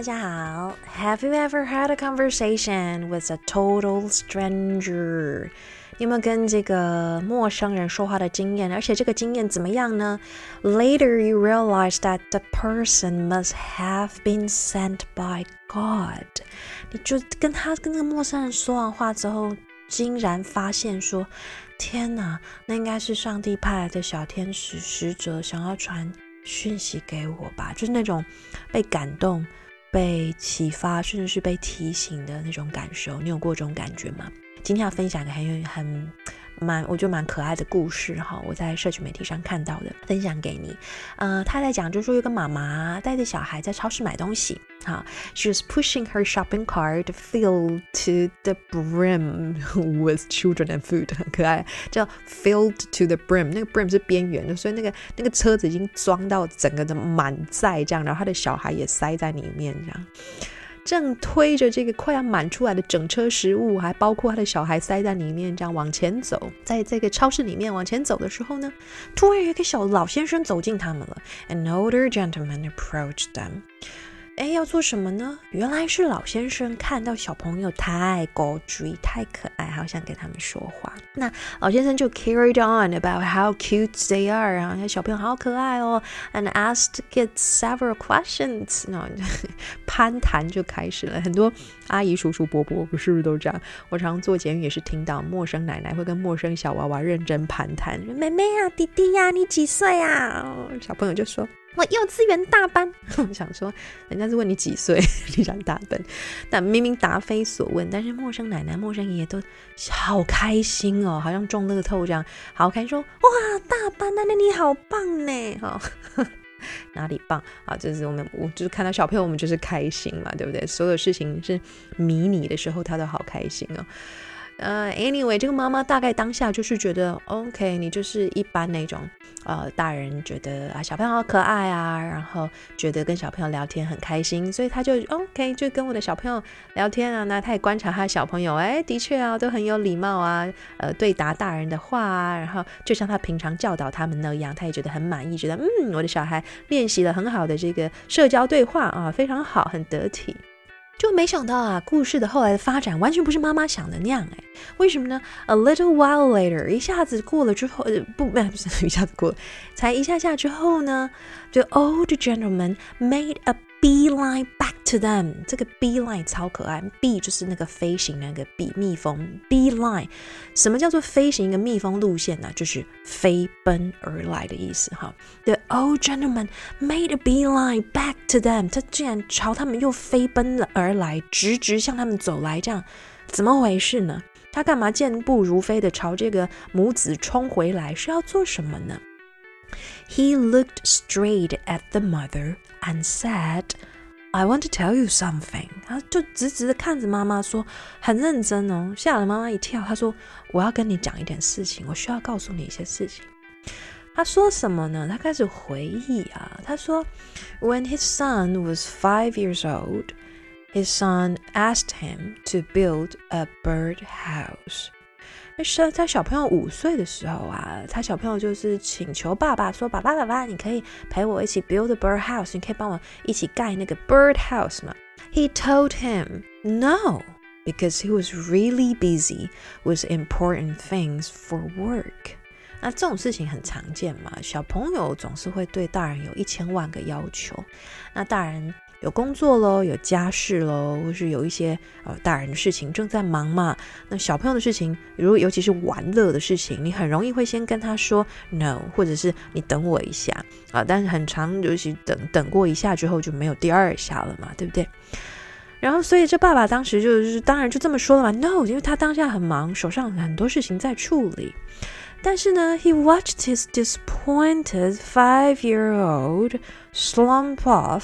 大家好。Have you ever had a conversation with a total stranger？你有没有跟这个陌生人说话的经验？而且这个经验怎么样呢？Later you realize that the person must have been sent by God。你就跟他跟那个陌生人说完话之后，竟然发现说：天哪，那应该是上帝派来的小天使使者，想要传。讯息给我吧，就是那种被感动、被启发，甚至是被提醒的那种感受。你有过这种感觉吗？今天要分享一个很很。蛮，我觉得蛮可爱的故事哈，我在社群媒体上看到的，分享给你。呃，他在讲，就是说有个妈妈带着小孩在超市买东西，哈，she was pushing her shopping cart filled to the brim with children and food，很可爱，叫 filled to the brim，那个 brim 是边缘的，所以那个那个车子已经装到整个的满载这样，然后他的小孩也塞在里面这样。正推着这个快要满出来的整车食物，还包括他的小孩塞在里面，这样往前走，在这个超市里面往前走的时候呢，突然有一个小老先生走进他们了。An older gentleman approached them. 哎，要做什么呢？原来是老先生看到小朋友太古锥、太可爱，好想跟他们说话。那老先生就 carried on about how cute they are 啊，小朋友好可爱哦，and asked get several questions。那 攀谈就开始了，很多阿姨、叔叔、伯伯不是不是都这样？我常常做节目也是听到陌生奶奶会跟陌生小娃娃认真攀谈，妹妹啊，弟弟呀、啊，你几岁啊？小朋友就说。我幼稚园大班，我想说，人家是问你几岁，你想大班，但明明答非所问。但是陌生奶奶、陌生爷爷都好开心哦，好像中乐透这样，好开心说哇，大班，那那你好棒呢，哈，哪里棒啊？就是我们，我就是看到小朋友，我们就是开心嘛，对不对？所有事情是迷你的时候，他都好开心哦。呃、，anyway，这个妈妈大概当下就是觉得，OK，你就是一般那种，呃，大人觉得啊，小朋友好可爱啊，然后觉得跟小朋友聊天很开心，所以他就 OK，就跟我的小朋友聊天啊。那他也观察他的小朋友，哎，的确啊，都很有礼貌啊，呃，对答大人的话啊，然后就像他平常教导他们那样，他也觉得很满意，觉得嗯，我的小孩练习了很好的这个社交对话啊，非常好，很得体。就没想到啊，故事的后来的发展完全不是妈妈想的那样哎，为什么呢？A little while later，一下子过了之后，呃，不，不是一下子过了，才一下下之后呢，the old gentleman made a beeline back to them。这个 beeline 超可爱，be 就是那个飞行那个 B 蜜蜂，beeline，什么叫做飞行一个蜜蜂路线呢？就是飞奔而来的意思哈。The old gentleman made a beeline back to them。他竟然朝他们又飞奔了而来，直直向他们走来，这样怎么回事呢？他干嘛健步如飞的朝这个母子冲回来？是要做什么呢 ？He looked straight at the mother and said, "I want to tell you something." 他就直直的看着妈妈说，很认真哦，吓了妈妈一跳。他说：“我要跟你讲一点事情，我需要告诉你一些事情。”他说什么呢？他开始回忆啊。他说：“When his son was five years old, his son asked him to build a bird house.” 在小朋友五岁的时候啊，他小朋友就是请求爸爸说：“爸爸，爸爸，你可以陪我一起 build a bird house，你可以帮我一起盖那个 bird house 吗？”He told him no because he was really busy with important things for work。那这种事情很常见嘛，小朋友总是会对大人有一千万个要求，那大人。有工作喽，有家事喽，或是有一些呃大人的事情正在忙嘛。那小朋友的事情，如尤其是玩乐的事情，你很容易会先跟他说 no，或者是你等我一下啊。但是很长，尤其等等过一下之后就没有第二下了嘛，对不对？然后所以这爸爸当时就是当然就这么说了嘛，no，因为他当下很忙，手上很多事情在处理。但是呢，he watched his disappointed five-year-old slump off。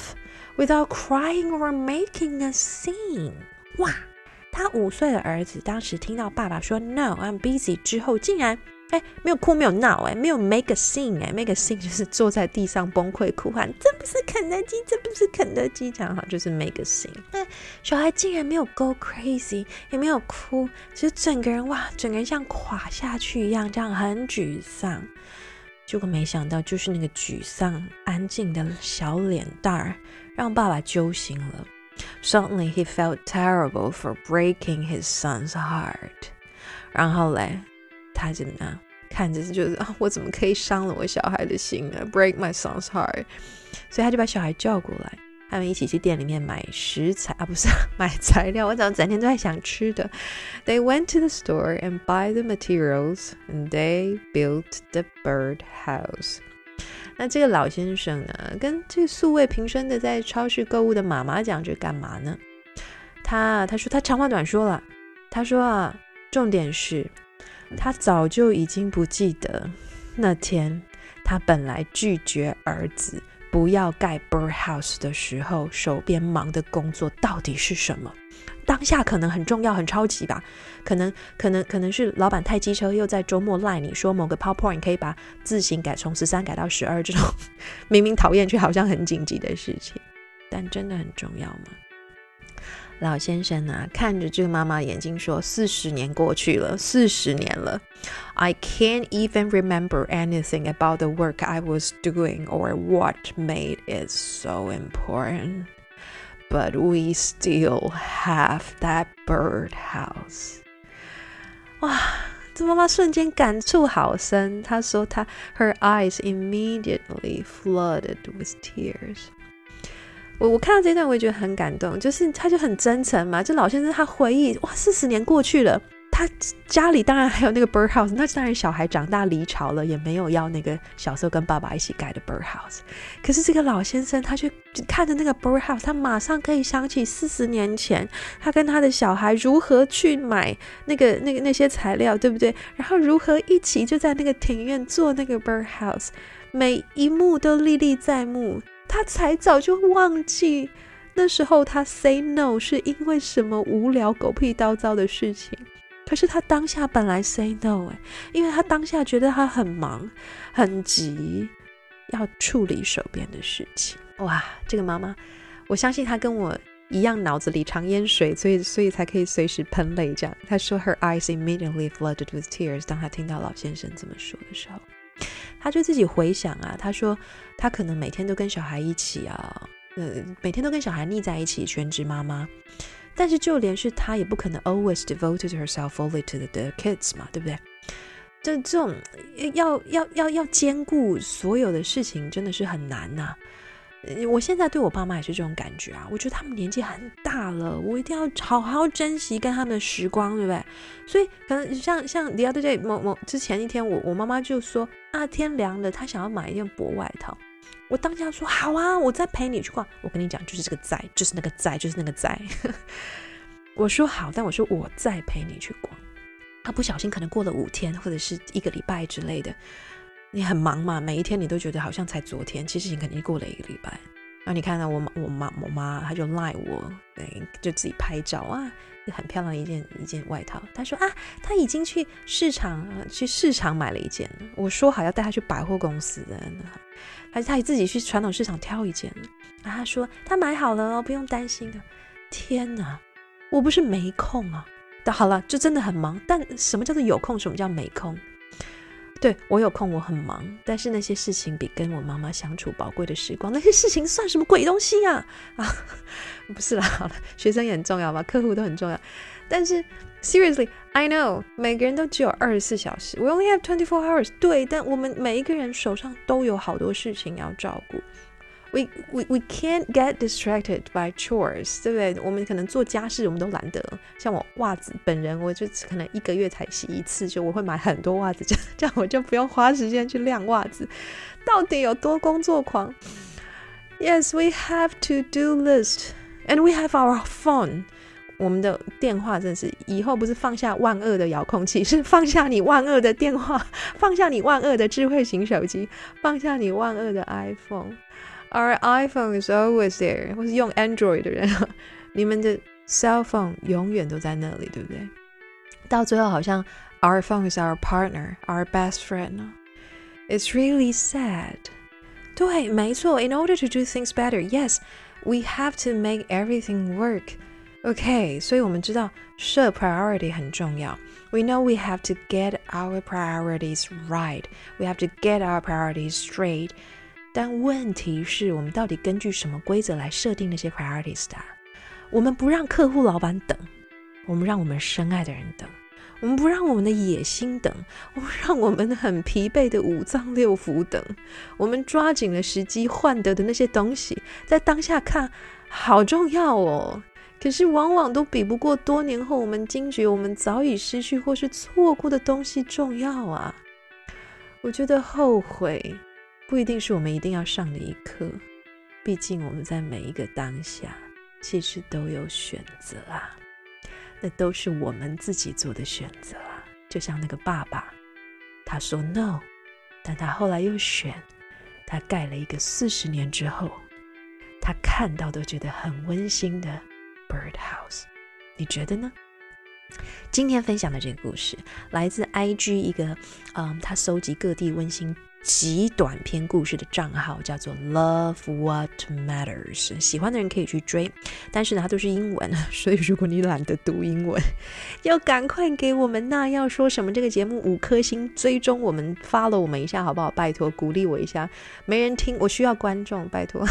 Without crying or making a scene，哇！他五岁的儿子当时听到爸爸说 “No, I'm busy” 之后，竟然哎没有哭没有闹哎，没有 make a scene 哎，make a scene 就是坐在地上崩溃哭喊，这不是肯德基，这不是肯德基，这样哈就是 make a scene。小孩竟然没有 go crazy，也没有哭，其实整个人哇，整个人像垮下去一样，这样很沮丧。结果没想到，就是那个沮丧、安静的小脸蛋儿，让爸爸揪心了。 Suddenly he felt terrible for breaking his son's heart。然后嘞，他怎么样？看着就是啊，我怎么可以伤了我小孩的心呢？Break my son's heart。所以他就把小孩叫过来。他们一起去店里面买食材啊，不是买材料。我怎么整天都在想吃的。They went to the store and buy the materials, and they built the bird house。 那这个老先生呢，跟这素未平生的在超市购物的妈妈讲这干嘛呢？他他说他长话短说了。他说啊，重点是，他早就已经不记得那天他本来拒绝儿子。不要盖 birdhouse 的时候，手边忙的工作到底是什么？当下可能很重要、很超级吧？可能、可能、可能是老板太机车，又在周末赖你说某个 PowerPoint 可以把字型改从十三改到十二，这种 明明讨厌却好像很紧急的事情，但真的很重要吗？老先生啊，看着这个妈妈眼睛说：“四十年过去了，四十年了，I can't even remember anything about the work I was doing or what made it so important. But we still have that birdhouse.” 哇，这妈妈瞬间感触好深。她说她：“Her eyes immediately flooded with tears.” 我我看到这段，我也觉得很感动，就是他就很真诚嘛。就老先生他回忆，哇，四十年过去了，他家里当然还有那个 bird house，那当然小孩长大离巢了，也没有要那个小时候跟爸爸一起盖的 bird house。可是这个老先生，他去看着那个 bird house，他马上可以想起四十年前他跟他的小孩如何去买那个那个那些材料，对不对？然后如何一起就在那个庭院做那个 bird house，每一幕都历历在目。他才早就忘记那时候他 say no 是因为什么无聊狗屁叨叨的事情。可是他当下本来 say no 哎，因为他当下觉得他很忙很急，要处理手边的事情。哇，这个妈妈，我相信她跟我一样脑子里常淹水，所以所以才可以随时喷泪这样。她说 her eyes immediately flooded with tears。当她听到老先生这么说的时候。他就自己回想啊，他说他可能每天都跟小孩一起啊，呃，每天都跟小孩腻在一起，全职妈妈。但是就连是他也不可能 always devoted herself fully to the, kids 嘛，对不对？这这种要要要要兼顾所有的事情，真的是很难呐、啊。我现在对我爸妈也是这种感觉啊，我觉得他们年纪很大了，我一定要好好珍惜跟他们的时光，对不对？所以可能像像 the other day 某某之前一天我，我妈妈就说啊，天凉了，她想要买一件薄外套。我当下说好啊，我再陪你去逛。我跟你讲，就是这个在，就是那个在，就是那个在。我说好，但我说我再陪你去逛。他不小心可能过了五天或者是一个礼拜之类的。你很忙嘛，每一天你都觉得好像才昨天，其实你肯定过了一个礼拜。然后你看到我妈，我妈，我妈，她就赖我，对，就自己拍照啊，很漂亮一件一件外套。她说啊，她已经去市场去市场买了一件。我说好要带她去百货公司的，还是她自己去传统市场挑一件。啊，她说她买好了哦，不用担心的。天哪，我不是没空啊。好了，就真的很忙。但什么叫做有空？什么叫没空？对，我有空，我很忙，但是那些事情比跟我妈妈相处宝贵的时光，那些事情算什么鬼东西啊？啊，不是啦，好了，学生也很重要吧，客户都很重要，但是 seriously，I know 每个人都只有二十四小时，we only have twenty four hours。对，但我们每一个人手上都有好多事情要照顾。We we we can't get distracted by chores，对不对？我们可能做家事，我们都懒得。像我袜子本人，我就可能一个月才洗一次，就我会买很多袜子，这样这样我就不用花时间去晾袜子。到底有多工作狂？Yes, we have to do list, and we have our phone。我们的电话真是以后不是放下万恶的遥控器，是放下你万恶的电话，放下你万恶的智慧型手机，放下你万恶的 iPhone。Our iPhone is always there。或是用 Android 的人，你们的 cell phone 永远都在那里，对不对？到最后好像 Our phone is our partner, our best friend。It's really sad。对，没错。In order to do things better, yes, we have to make everything work. OK，所以我们知道设 priority 很重要。We know we have to get our priorities right. We have to get our priorities straight. 但问题是我们到底根据什么规则来设定那些 priorities 的？我们不让客户、老板等，我们让我们深爱的人等。我们不让我们的野心等，我们让我们很疲惫的五脏六腑等。我们抓紧了时机换得的那些东西，在当下看好重要哦，可是往往都比不过多年后我们惊觉我们早已失去或是错过的东西重要啊。我觉得后悔不一定是我们一定要上的一课，毕竟我们在每一个当下其实都有选择啊。那都是我们自己做的选择啊，就像那个爸爸，他说 no，但他后来又选，他盖了一个四十年之后，他看到都觉得很温馨的 birdhouse，你觉得呢？今天分享的这个故事来自 IG 一个，嗯，他搜集各地温馨。极短篇故事的账号叫做 Love What Matters，喜欢的人可以去追，但是呢，它都是英文，所以如果你懒得读英文，要赶快给我们那要说什么这个节目五颗星，追踪我们，follow 我们一下好不好？拜托鼓励我一下，没人听，我需要观众，拜托。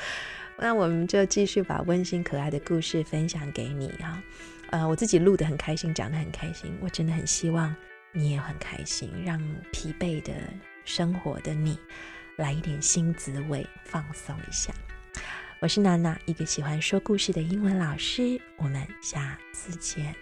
那我们就继续把温馨可爱的故事分享给你啊，呃，我自己录得很开心，讲得很开心，我真的很希望你也很开心，让疲惫的。生活的你，来一点新滋味，放松一下。我是娜娜，一个喜欢说故事的英文老师。我们下次见。